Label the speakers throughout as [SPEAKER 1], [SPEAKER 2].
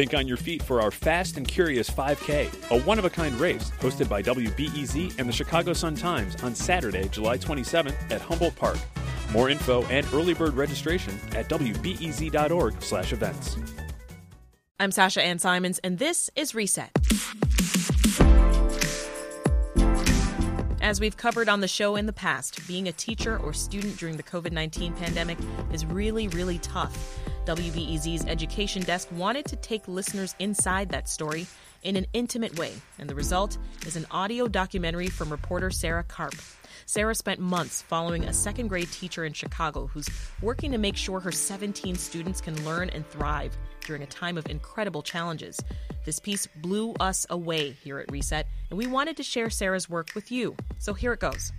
[SPEAKER 1] Think on your feet for our Fast and Curious 5K, a one of a kind race hosted by WBEZ and the Chicago Sun Times on Saturday, July 27th at Humboldt Park. More info and early bird registration at wbez.org/events.
[SPEAKER 2] I'm Sasha Ann Simons, and this is Reset. As we've covered on the show in the past, being a teacher or student during the COVID 19 pandemic is really, really tough. WBEZ's education desk wanted to take listeners inside that story in an intimate way, and the result is an audio documentary from reporter Sarah Karp. Sarah spent months following a second grade teacher in Chicago who's working to make sure her 17 students can learn and thrive during a time of incredible challenges. This piece blew us away here at Reset, and we wanted to share Sarah's work with you. So here it goes.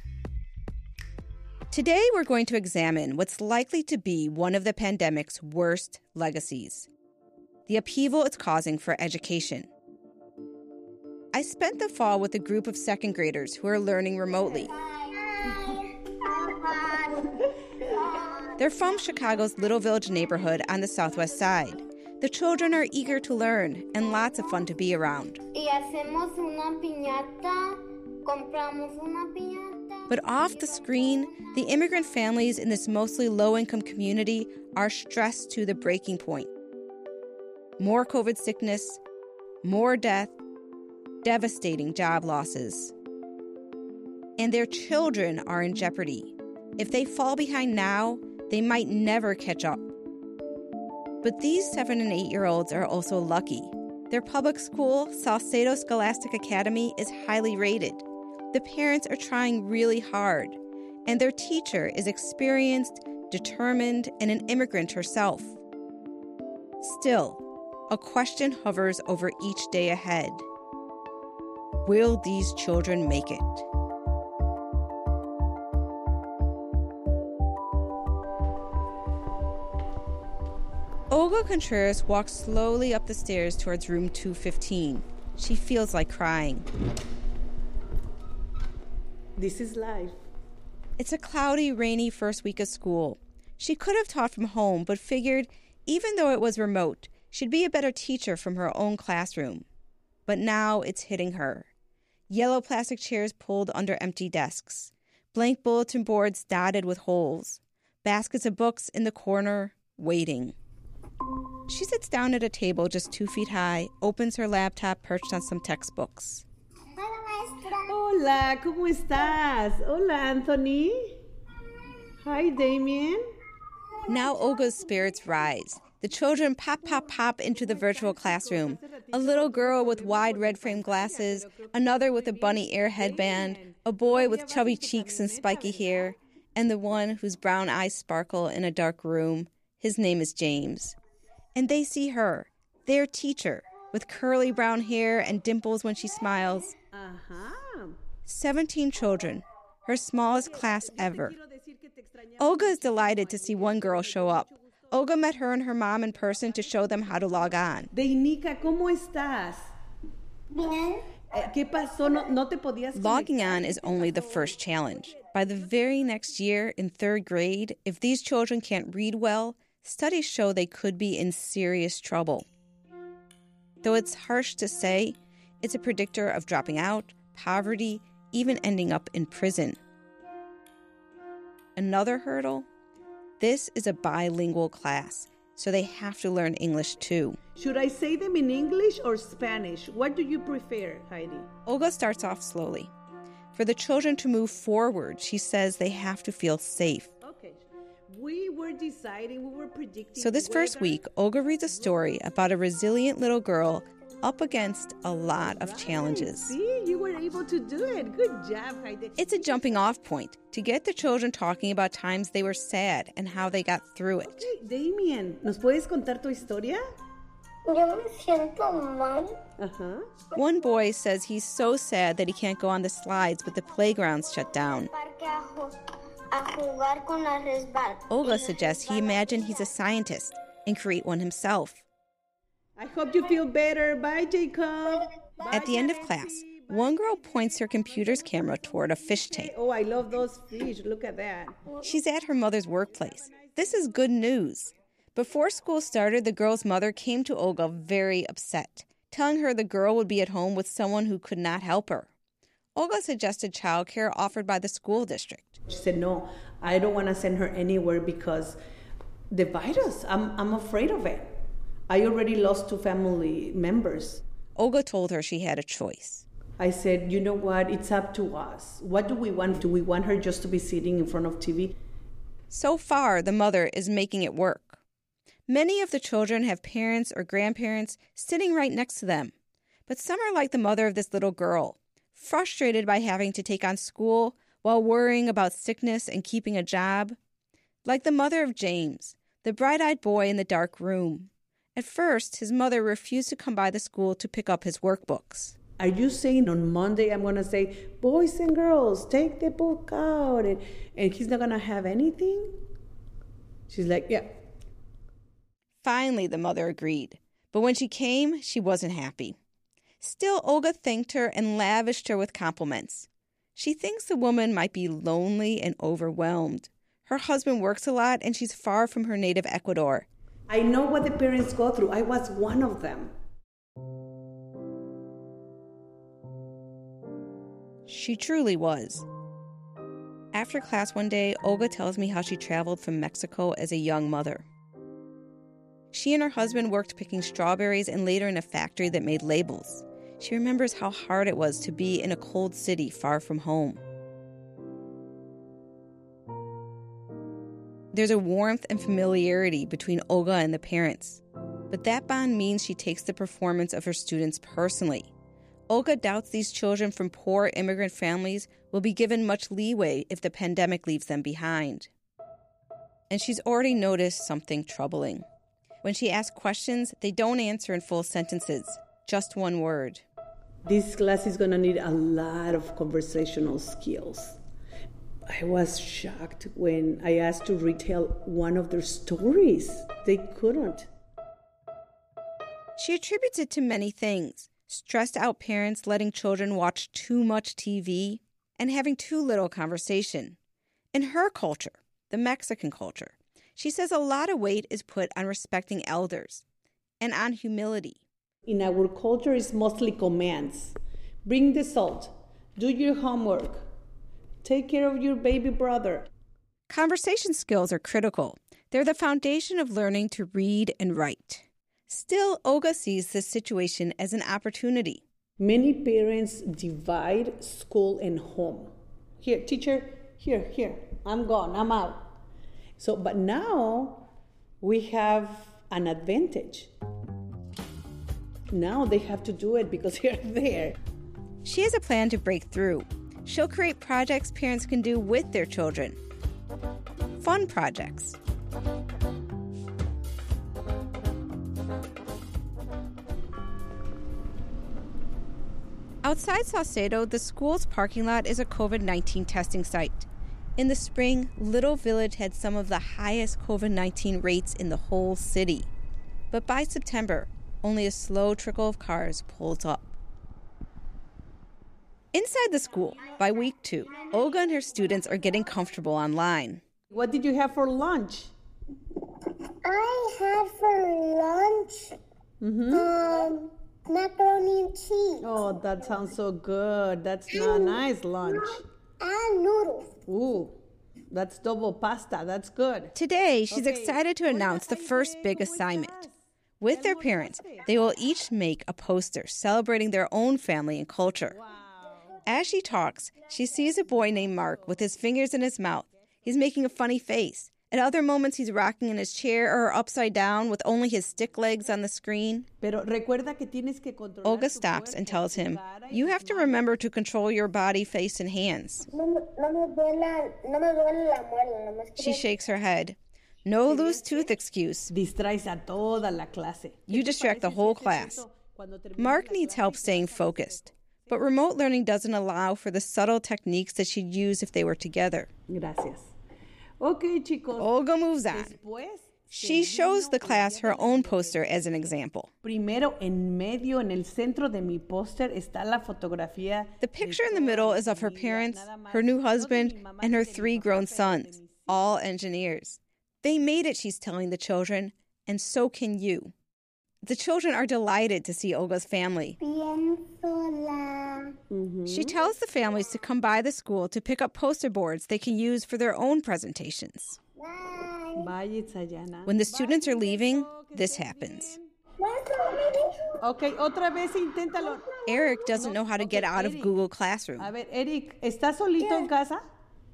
[SPEAKER 3] Today, we're going to examine what's likely to be one of the pandemic's worst legacies the upheaval it's causing for education. I spent the fall with a group of second graders who are learning remotely. They're from Chicago's Little Village neighborhood on the southwest side. The children are eager to learn and lots of fun to be around. But off the screen, the immigrant families in this mostly low income community are stressed to the breaking point. More COVID sickness, more death, devastating job losses. And their children are in jeopardy. If they fall behind now, they might never catch up. But these seven and eight year olds are also lucky. Their public school, Saucedo Scholastic Academy, is highly rated. The parents are trying really hard, and their teacher is experienced, determined, and an immigrant herself. Still, a question hovers over each day ahead Will these children make it? Olga Contreras walks slowly up the stairs towards room 215. She feels like crying.
[SPEAKER 4] This is life.
[SPEAKER 3] It's a cloudy, rainy first week of school. She could have taught from home, but figured even though it was remote, she'd be a better teacher from her own classroom. But now it's hitting her. Yellow plastic chairs pulled under empty desks, blank bulletin boards dotted with holes, baskets of books in the corner, waiting. She sits down at a table just two feet high, opens her laptop perched on some textbooks.
[SPEAKER 4] Hola, ¿cómo estás? Hola, Anthony. Hi, Damien.
[SPEAKER 3] Now Olga's spirits rise. The children pop, pop, pop into the virtual classroom. A little girl with wide red frame glasses, another with a bunny ear headband, a boy with chubby cheeks and spiky hair, and the one whose brown eyes sparkle in a dark room. His name is James and they see her, their teacher, with curly brown hair and dimples when she smiles. Uh-huh. 17 children, her smallest class ever. Olga is delighted to see one girl show up. Olga met her and her mom in person to show them how to log on.
[SPEAKER 4] Deinica, ¿cómo estás? Bien. Eh, ¿Qué pasó? No, no te podías
[SPEAKER 3] Logging on is only the first challenge. By the very next year, in third grade, if these children can't read well, studies show they could be in serious trouble. Though it's harsh to say, it's a predictor of dropping out, poverty, even ending up in prison. Another hurdle this is a bilingual class, so they have to learn English too.
[SPEAKER 4] Should I say them in English or Spanish? What do you prefer, Heidi?
[SPEAKER 3] Olga starts off slowly. For the children to move forward, she says they have to feel safe.
[SPEAKER 4] We were deciding, we were predicting.
[SPEAKER 3] So, this first week, Olga reads a story about a resilient little girl up against a lot of challenges.
[SPEAKER 4] See, you were able to do it. Good job, Heidi.
[SPEAKER 3] It's a jumping off point to get the children talking about times they were sad and how they got through it.
[SPEAKER 4] Okay, Damien, ¿nos puedes contar tu historia?
[SPEAKER 5] Yo me siento mal.
[SPEAKER 3] Uh-huh. One boy says he's so sad that he can't go on the slides, but the playground's shut down. Olga suggests he imagine he's a scientist and create one himself.
[SPEAKER 4] I hope you feel better. Bye, Jacob.
[SPEAKER 3] Bye, At the end of class, one girl points her computer's camera toward a fish tank.
[SPEAKER 4] Oh, I love those fish. Look at that.
[SPEAKER 3] She's at her mother's workplace. This is good news. Before school started, the girl's mother came to Olga very upset, telling her the girl would be at home with someone who could not help her. Olga suggested childcare offered by the school district.
[SPEAKER 4] She said, No, I don't want to send her anywhere because the virus, I'm, I'm afraid of it. I already lost two family members.
[SPEAKER 3] Olga told her she had a choice.
[SPEAKER 4] I said, You know what? It's up to us. What do we want? Do we want her just to be sitting in front of TV?
[SPEAKER 3] So far, the mother is making it work. Many of the children have parents or grandparents sitting right next to them. But some are like the mother of this little girl, frustrated by having to take on school while worrying about sickness and keeping a job. Like the mother of James, the bright eyed boy in the dark room. At first, his mother refused to come by the school to pick up his workbooks.
[SPEAKER 4] Are you saying on Monday I'm going to say, boys and girls, take the book out, and, and he's not going to have anything? She's like, yeah,
[SPEAKER 3] Finally, the mother agreed, but when she came, she wasn't happy. Still, Olga thanked her and lavished her with compliments. She thinks the woman might be lonely and overwhelmed. Her husband works a lot and she's far from her native Ecuador.
[SPEAKER 4] I know what the parents go through. I was one of them.
[SPEAKER 3] She truly was. After class one day, Olga tells me how she traveled from Mexico as a young mother. She and her husband worked picking strawberries and later in a factory that made labels. She remembers how hard it was to be in a cold city far from home. There's a warmth and familiarity between Olga and the parents, but that bond means she takes the performance of her students personally. Olga doubts these children from poor immigrant families will be given much leeway if the pandemic leaves them behind. And she's already noticed something troubling. When she asks questions, they don't answer in full sentences, just one word.
[SPEAKER 4] This class is going to need a lot of conversational skills. I was shocked when I asked to retell one of their stories. They couldn't.
[SPEAKER 3] She attributes it to many things stressed out parents letting children watch too much TV and having too little conversation. In her culture, the Mexican culture, she says a lot of weight is put on respecting elders and on humility.
[SPEAKER 4] In our culture, it's mostly commands bring the salt, do your homework, take care of your baby brother.
[SPEAKER 3] Conversation skills are critical. They're the foundation of learning to read and write. Still, Olga sees this situation as an opportunity.
[SPEAKER 4] Many parents divide school and home. Here, teacher, here, here, I'm gone, I'm out. So, but now we have an advantage. Now they have to do it because they're there.
[SPEAKER 3] She has a plan to break through. She'll create projects parents can do with their children. Fun projects. Outside Saucedo, the school's parking lot is a COVID 19 testing site. In the spring, Little Village had some of the highest COVID 19 rates in the whole city. But by September, only a slow trickle of cars pulled up. Inside the school, by week two, Olga and her students are getting comfortable online.
[SPEAKER 4] What did you have for lunch?
[SPEAKER 5] I had for lunch
[SPEAKER 4] Mm-hmm.
[SPEAKER 5] um, macaroni and cheese
[SPEAKER 4] Oh, that sounds so good. That's a nice lunch.
[SPEAKER 5] and noodles.
[SPEAKER 4] Ooh, that's double pasta. That's good.
[SPEAKER 3] Today, she's
[SPEAKER 4] Okay,
[SPEAKER 3] excited to announce the first big assignment. With their parents, they will each make a poster celebrating their own family and culture. As she talks, she sees a boy named Mark with his fingers in his mouth. He's making a funny face. At other moments, he's rocking in his chair or upside down with only his stick legs on the screen.
[SPEAKER 4] Pero recuerda que tienes que controlar
[SPEAKER 3] Olga stops and tells him, You have to remember to control your body, face, and hands.
[SPEAKER 5] No, me- no me duele, no me duele la muela, nomás
[SPEAKER 3] She shakes her head. No loose tooth excuse.
[SPEAKER 4] Distraes a toda la clase.
[SPEAKER 3] You distract the whole class. Mark needs help staying focused, but remote learning doesn't allow for the subtle techniques that she'd use if they were together.
[SPEAKER 4] Gracias. Okay, chicos.
[SPEAKER 3] Olga moves on.
[SPEAKER 4] Después,
[SPEAKER 3] She shows the class her own poster as an example.
[SPEAKER 4] primero en medio, en el centro de mi póster, está la fotografía.
[SPEAKER 3] The picture in the middle is of her parents, her new husband, and her three grown sons, all engineers. They made it, she's telling the children, and so can you. The children are delighted to see Olga's family.
[SPEAKER 5] Bien sola. Uh, mm-hmm.
[SPEAKER 3] She tells the families to come by the school to pick up poster boards they can use for their own presentations.
[SPEAKER 5] Bye.
[SPEAKER 4] Bye, Itzayana.
[SPEAKER 3] When the students are leaving, this happens.
[SPEAKER 4] Ok, otra vez inténtalo.
[SPEAKER 3] Eric doesn't know how to get out of Google Classroom.
[SPEAKER 4] A ver, Eric, ¿estás solito en casa?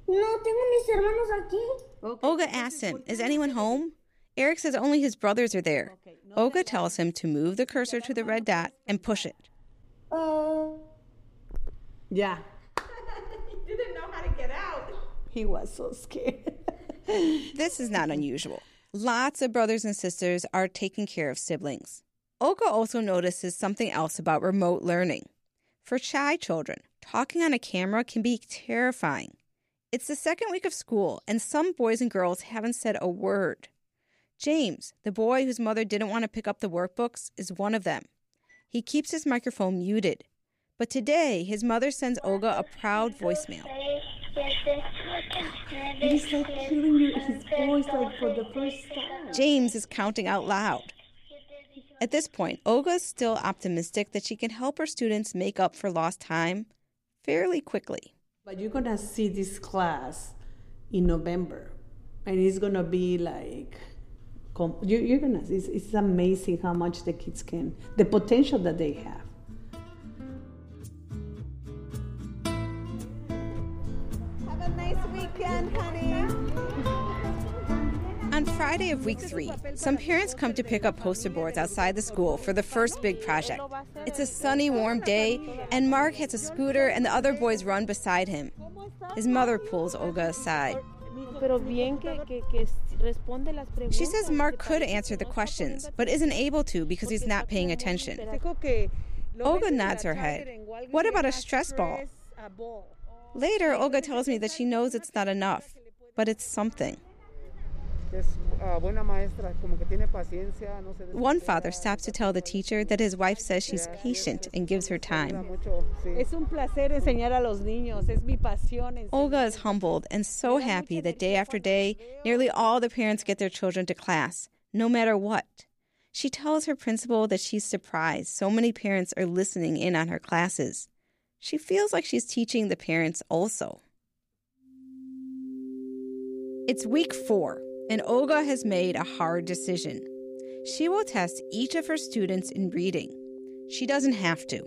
[SPEAKER 5] No, tengo mis hermanos aquí.
[SPEAKER 3] Olga asks him, Is anyone home? Eric says only his brothers are there. Olga tells him to move the cursor to the red dot and push it.
[SPEAKER 5] Uh,
[SPEAKER 4] Ya. didn't know how to get out. He was so scared.
[SPEAKER 3] This is not unusual. Lots of brothers and sisters are taking care of siblings. Olga also notices something else about remote learning. For shy children, talking on a camera can be terrifying. It's the second week of school, and some boys and girls haven't said a word. James, the boy whose mother didn't want to pick up the workbooks, is one of them. He keeps his microphone muted. But today, his mother sends Olga a proud voicemail.
[SPEAKER 4] He's like hearing his voice like for the first time.
[SPEAKER 3] James is counting out loud. At this point, Olga is still optimistic that she can help her students make up for lost time fairly quickly.
[SPEAKER 4] But you're gonna see this class in November, and it's gonna be like, com- you, you're gonna. It's, it's amazing how much the kids can, the potential that they have.
[SPEAKER 6] Have a nice weekend, honey.
[SPEAKER 3] On Friday of week three, some parents come to pick up poster boards outside the school for the first big project. It's a sunny, warm day, and Mark hits a scooter and the other boys run beside him. His mother pulls Olga aside.
[SPEAKER 6] Pero bien que, que, que responde las preguntas.
[SPEAKER 3] She says Mark could answer the questions, but isn't able to because he's not paying attention. Olga nods her head. What about a stress ball? Later, Olga tells me that she knows it's not enough, but it's something. One father stops to tell the teacher that his wife says she's patient and gives her time.
[SPEAKER 7] mucho, sí.
[SPEAKER 4] Es un placer enseñar a los niños. Es mi pasión. enseñar.
[SPEAKER 3] Olga is humbled and so happy that day after day, nearly all the parents get their children to class, no matter what. She tells her principal that she's surprised so many parents are listening in on her classes. She feels like she's teaching the parents also. It's week four, and Olga has made a hard decision. She will test each of her students in reading. She doesn't have to.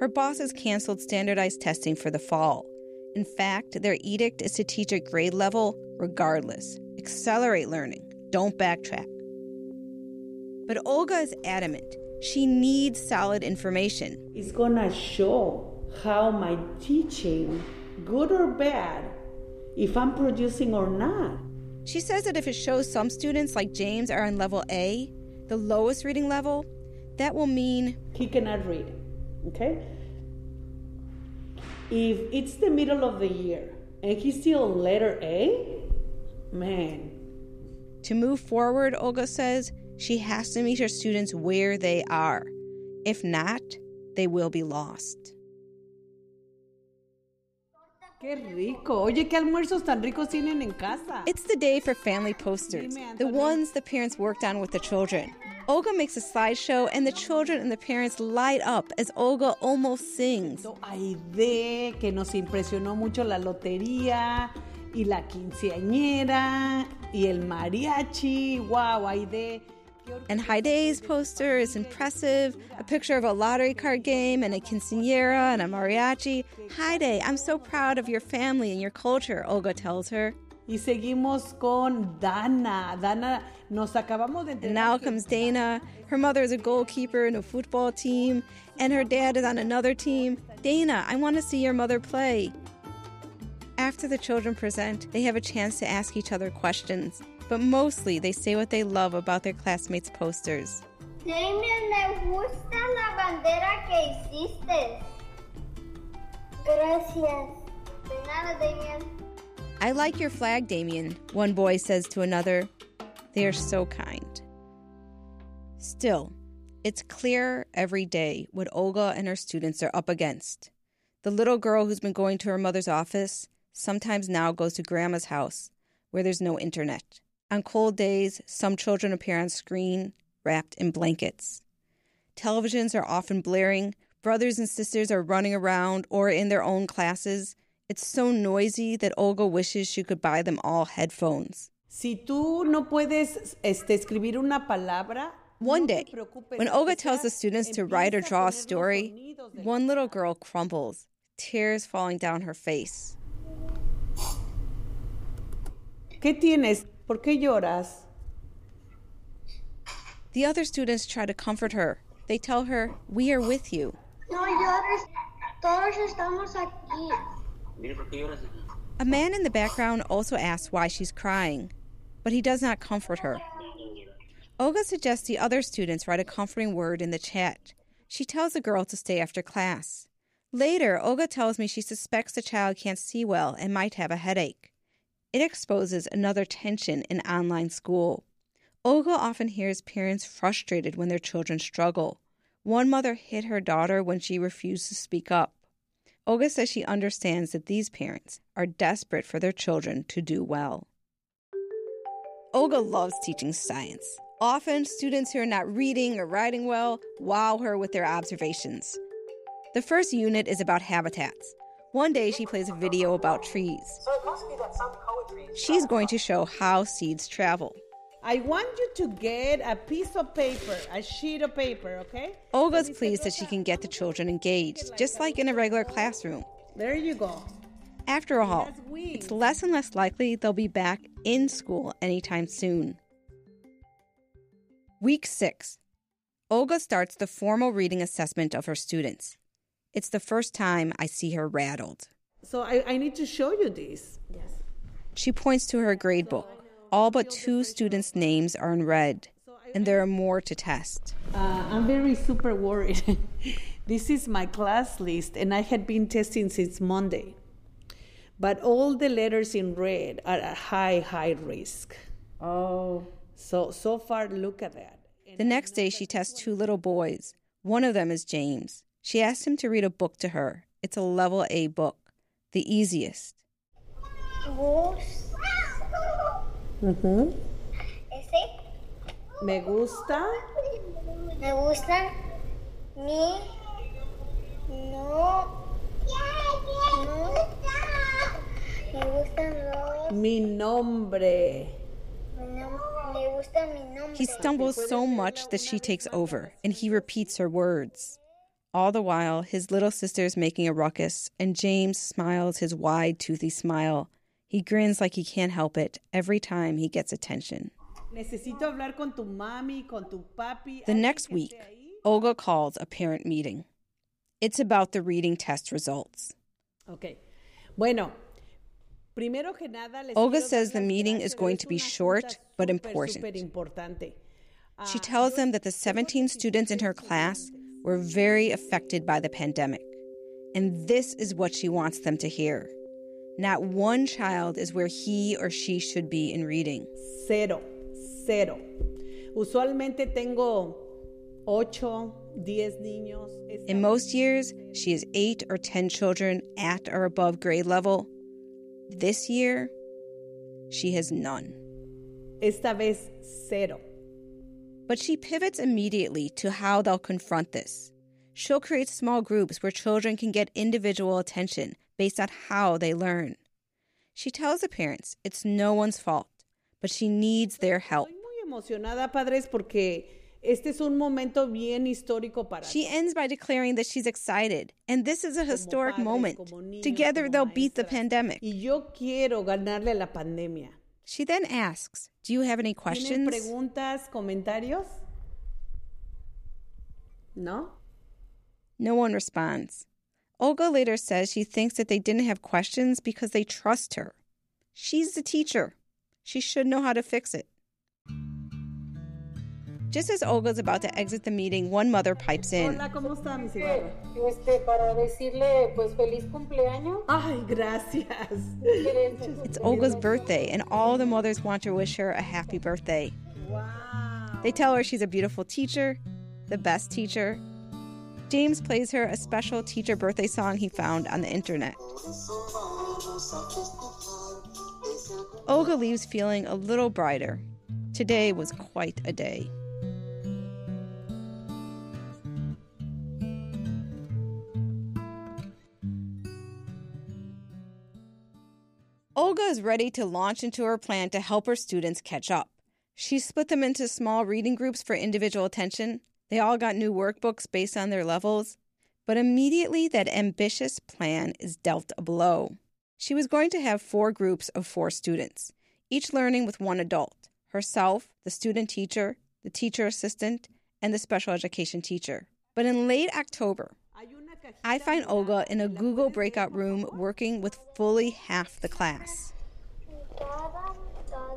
[SPEAKER 3] Her boss has canceled standardized testing for the fall. In fact, their edict is to teach at grade level regardless. Accelerate learning, don't backtrack. But Olga is adamant. She needs solid information.
[SPEAKER 4] It's gonna show how my teaching, good or bad, if I'm producing or not.
[SPEAKER 3] She says that if it shows some students like James are on level A, the lowest reading level, that will mean
[SPEAKER 4] he cannot read. Okay? If it's the middle of the year and he's still on letter A, man,
[SPEAKER 3] to move forward, Olga says, she has to meet her students where they are. If not, they will be lost.
[SPEAKER 4] Qué rico. Oye, qué almuerzos tan ricos tienen en casa.
[SPEAKER 3] It's the day for family posters, the ones the parents worked on with the children. Olga makes a slideshow, and the children and the parents light up as Olga almost sings.
[SPEAKER 4] Aide, que nos impresionó mucho la lotería y la quinceañera y el mariachi. Wow, Aide.
[SPEAKER 3] And Heide's poster is impressive a picture of a lottery card game and a quinceanera and a mariachi. Heide, I'm so proud of your family and your culture, Olga tells her.
[SPEAKER 4] Y seguimos con Dana. Dana, nos acabamos de
[SPEAKER 3] And now comes Dana. Her mother is a goalkeeper in a football team, and her dad is on another team. Dana, I want to see your mother play. After the children present, they have a chance to ask each other questions, but mostly they say what they love about their classmates' posters.
[SPEAKER 5] Damien, me gusta la bandera que hiciste. Gracias. De nada, Damien.
[SPEAKER 3] I like your flag, Damien, one boy says to another. They are so kind. Still, it's clear every day what Olga and her students are up against. The little girl who's been going to her mother's office sometimes now goes to grandma's house where there's no internet. On cold days, some children appear on screen wrapped in blankets. Televisions are often blaring, brothers and sisters are running around or in their own classes. It's so noisy that Olga wishes she could buy them all headphones.
[SPEAKER 4] Si tú no puedes este, escribir una palabra,
[SPEAKER 3] One day, when Olga tells the students to write or draw a story, one little girl crumbles, tears falling down her face.
[SPEAKER 4] ¿qué tienes? ¿Por qué lloras?
[SPEAKER 3] The other students try to comfort her. They tell her, We are with you.
[SPEAKER 5] No llores, todos estamos aquí.
[SPEAKER 3] A man in the background also asks why she's crying, but he does not comfort her. Olga suggests the other students write a comforting word in the chat. She tells the girl to stay after class. Later, Olga tells me she suspects the child can't see well and might have a headache. It exposes another tension in online school. Olga often hears parents frustrated when their children struggle. One mother hit her daughter when she refused to speak up. Olga says she understands that these parents are desperate for their children to do well. Olga loves teaching science. Often, students who are not reading or writing well wow her with their observations. The first unit is about habitats. One day, she plays a video about trees. She's going to show how seeds travel.
[SPEAKER 4] I want you to get a piece of paper, a sheet of paper, okay?
[SPEAKER 3] Olga's pleased that she can get the children engaged, just like in a regular classroom.
[SPEAKER 4] There you go.
[SPEAKER 3] After all, it's less and less likely they'll be back in school anytime soon. Week 6. Olga starts the formal reading assessment of her students. It's the first time I see her rattled.
[SPEAKER 4] So I, I need to show you this. Yes.
[SPEAKER 3] She points to her grade book. All but two students' names are in red, and there are more to test.
[SPEAKER 4] Uh, I'm very super worried. this is my class list, and I had been testing since Monday. But all the letters in red are at high, high risk.
[SPEAKER 7] Oh.
[SPEAKER 4] So, so far, look at that.
[SPEAKER 3] The next day, she tests two little boys. One of them is James. She asks him to read a book to her. It's a level A book, the easiest.
[SPEAKER 4] Ujú.
[SPEAKER 5] Ese
[SPEAKER 4] Me gusta.
[SPEAKER 5] me gusta mi no no me gustan los
[SPEAKER 4] Mi nombre.
[SPEAKER 5] me gusta mi nombre.
[SPEAKER 3] He stumbles so much that she takes over, and he repeats her words. All the while, his little sister's making a ruckus, and James smiles his wide, toothy smile. He grins like he can't help it every time he gets attention.
[SPEAKER 4] Necesito hablar con tu mami, con tu papi.
[SPEAKER 3] The next week. Olga calls a parent meeting. It's about the reading test results.
[SPEAKER 4] Ok. Bueno, primero que nada, les
[SPEAKER 3] Olga says the meeting is going to be short but important. She
[SPEAKER 4] Ah,
[SPEAKER 3] tells them that the 17 students in her class were very affected by the pandemic. And this is what she wants them to hear. Not one child is where he or she should be in reading.
[SPEAKER 4] Cero, cero. Usualmente tengo ocho, diez niños.
[SPEAKER 3] In most years, she has eight or 10 children at or above grade level. This year, she has none.
[SPEAKER 4] esta vez cero.
[SPEAKER 3] But she pivots immediately to how they'll confront this. She'll create small groups where children can get individual attention based on how they learn. She tells the parents it's no one's fault, but she needs their help.
[SPEAKER 4] Estoy muy emocionada, padres, porque este es un momento bien histórico para
[SPEAKER 3] She ends by declaring that she's excited, and this is a historic moment. Together, they'll beat the pandemic.
[SPEAKER 4] Y yo quiero ganarle a la pandemia.
[SPEAKER 3] She then asks, Do you have any
[SPEAKER 4] ¿Tienen
[SPEAKER 3] questions?
[SPEAKER 4] preguntas, comentarios? ¿No?
[SPEAKER 3] No one responds. Olga later says she thinks that they didn't have questions because they trust her. She's the teacher. She should know how to fix it. Just as Olga's about to exit the meeting, one mother pipes in.
[SPEAKER 4] Hola, ¿cómo está mi?
[SPEAKER 6] Este, para decirle, pues, feliz cumpleaños.
[SPEAKER 4] Ay, gracias.
[SPEAKER 3] It's Olga's birthday, and all the mothers want to wish her a happy birthday.
[SPEAKER 4] Wow.
[SPEAKER 3] They tell her she's a beautiful teacher, the best teacher. James plays her a special teacher birthday song he found on the internet. Olga leaves feeling a little brighter. Today was quite a day. Olga is ready to launch into her plan to help her students catch up. She split them into small reading groups for individual attention. They all got new workbooks based on their levels. But immediately, that ambitious plan is dealt a blow. She was going to have four groups of four students, each learning with one adult herself, the student teacher, the teacher assistant, and the special education teacher. But in late October, I find Olga in a Google breakout room working with fully half the class.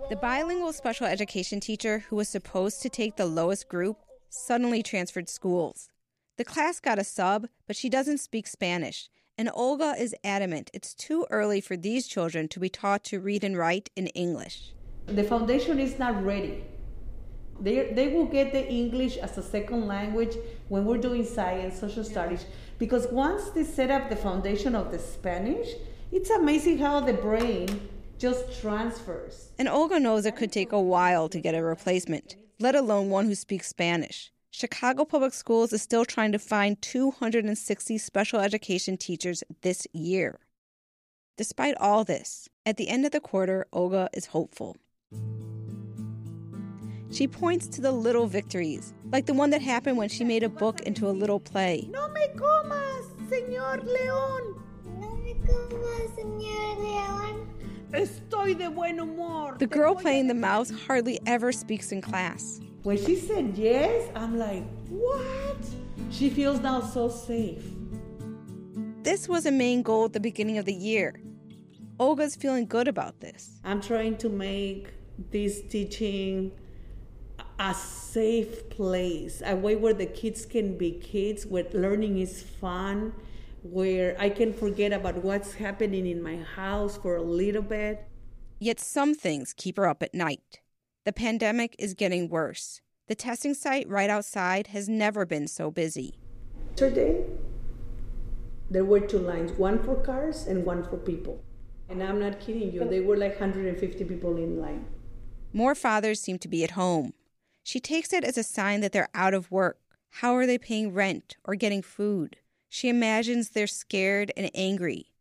[SPEAKER 3] The bilingual special education teacher who was supposed to take the lowest group suddenly transferred schools. The class got a sub, but she doesn't speak Spanish, and Olga is adamant it's too early for these children to be taught to read and write in English.
[SPEAKER 4] The foundation is not ready. They, they will get the English as a second language when we're doing science, social studies, because once they set up the foundation of the Spanish, it's amazing how the brain just transfers.
[SPEAKER 3] And Olga knows it could take a while to get a replacement, let alone one who speaks Spanish. Chicago Public Schools is still trying to find 260 special education teachers this year. Despite all this, at the end of the quarter, Olga is hopeful. She points to the little victories, like the one that happened when she made a book into a little play.
[SPEAKER 4] No me comas, señor león.
[SPEAKER 5] No me comas, señor león.
[SPEAKER 4] Estoy de buen humor.
[SPEAKER 3] The girl playing the mouse hardly ever speaks in class.
[SPEAKER 4] When she said yes, I'm like, what? She feels now so safe.
[SPEAKER 3] This was a main goal at the beginning of the year. Olga's feeling good about this.
[SPEAKER 4] I'm trying to make this teaching a safe place, a way where the kids can be kids, where learning is fun, where I can forget about what's happening in my house for a little bit.
[SPEAKER 3] Yet some things keep her up at night. The pandemic is getting worse. The testing site right outside has never been so busy.
[SPEAKER 4] Yesterday, there were two lines one for cars and one for people. And I'm not kidding you, they were like 150 people in line.
[SPEAKER 3] More fathers seem to be at home. She takes it as a sign that they're out of work. How are they paying rent or getting food? She imagines they're scared and angry.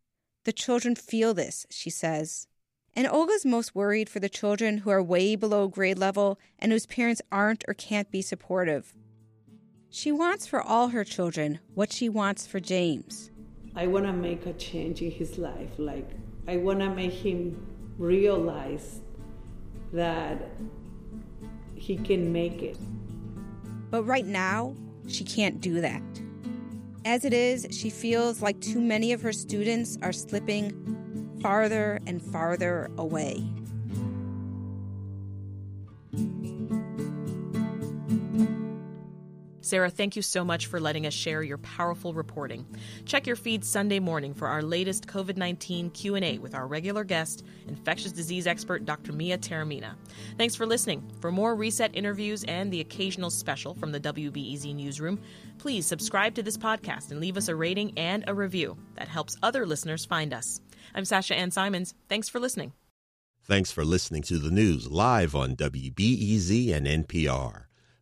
[SPEAKER 3] The children feel this, she says. And Olga's most worried for the children who are way below grade level and whose parents aren't or can't be supportive. She wants for all her children what she wants for James.
[SPEAKER 4] I want to make a change in his life. Like, I want to make him realize that he can make it.
[SPEAKER 3] But right now, she can't do that. As it is, she feels like too many of her students are slipping farther and farther away.
[SPEAKER 2] Sarah, thank you so much for letting us share your powerful reporting. Check your feed Sunday morning for our latest COVID-19 Q&A with our regular guest, infectious disease expert Dr. Mia Taormina. Thanks for listening. For more reset interviews and the occasional special from the WBEZ newsroom, please subscribe to this podcast and leave us a rating and a review. That helps other listeners find us. I'm Sasha Ann Simons. Thanks for listening.
[SPEAKER 8] Thanks for listening to the news live on WBEZ and NPR.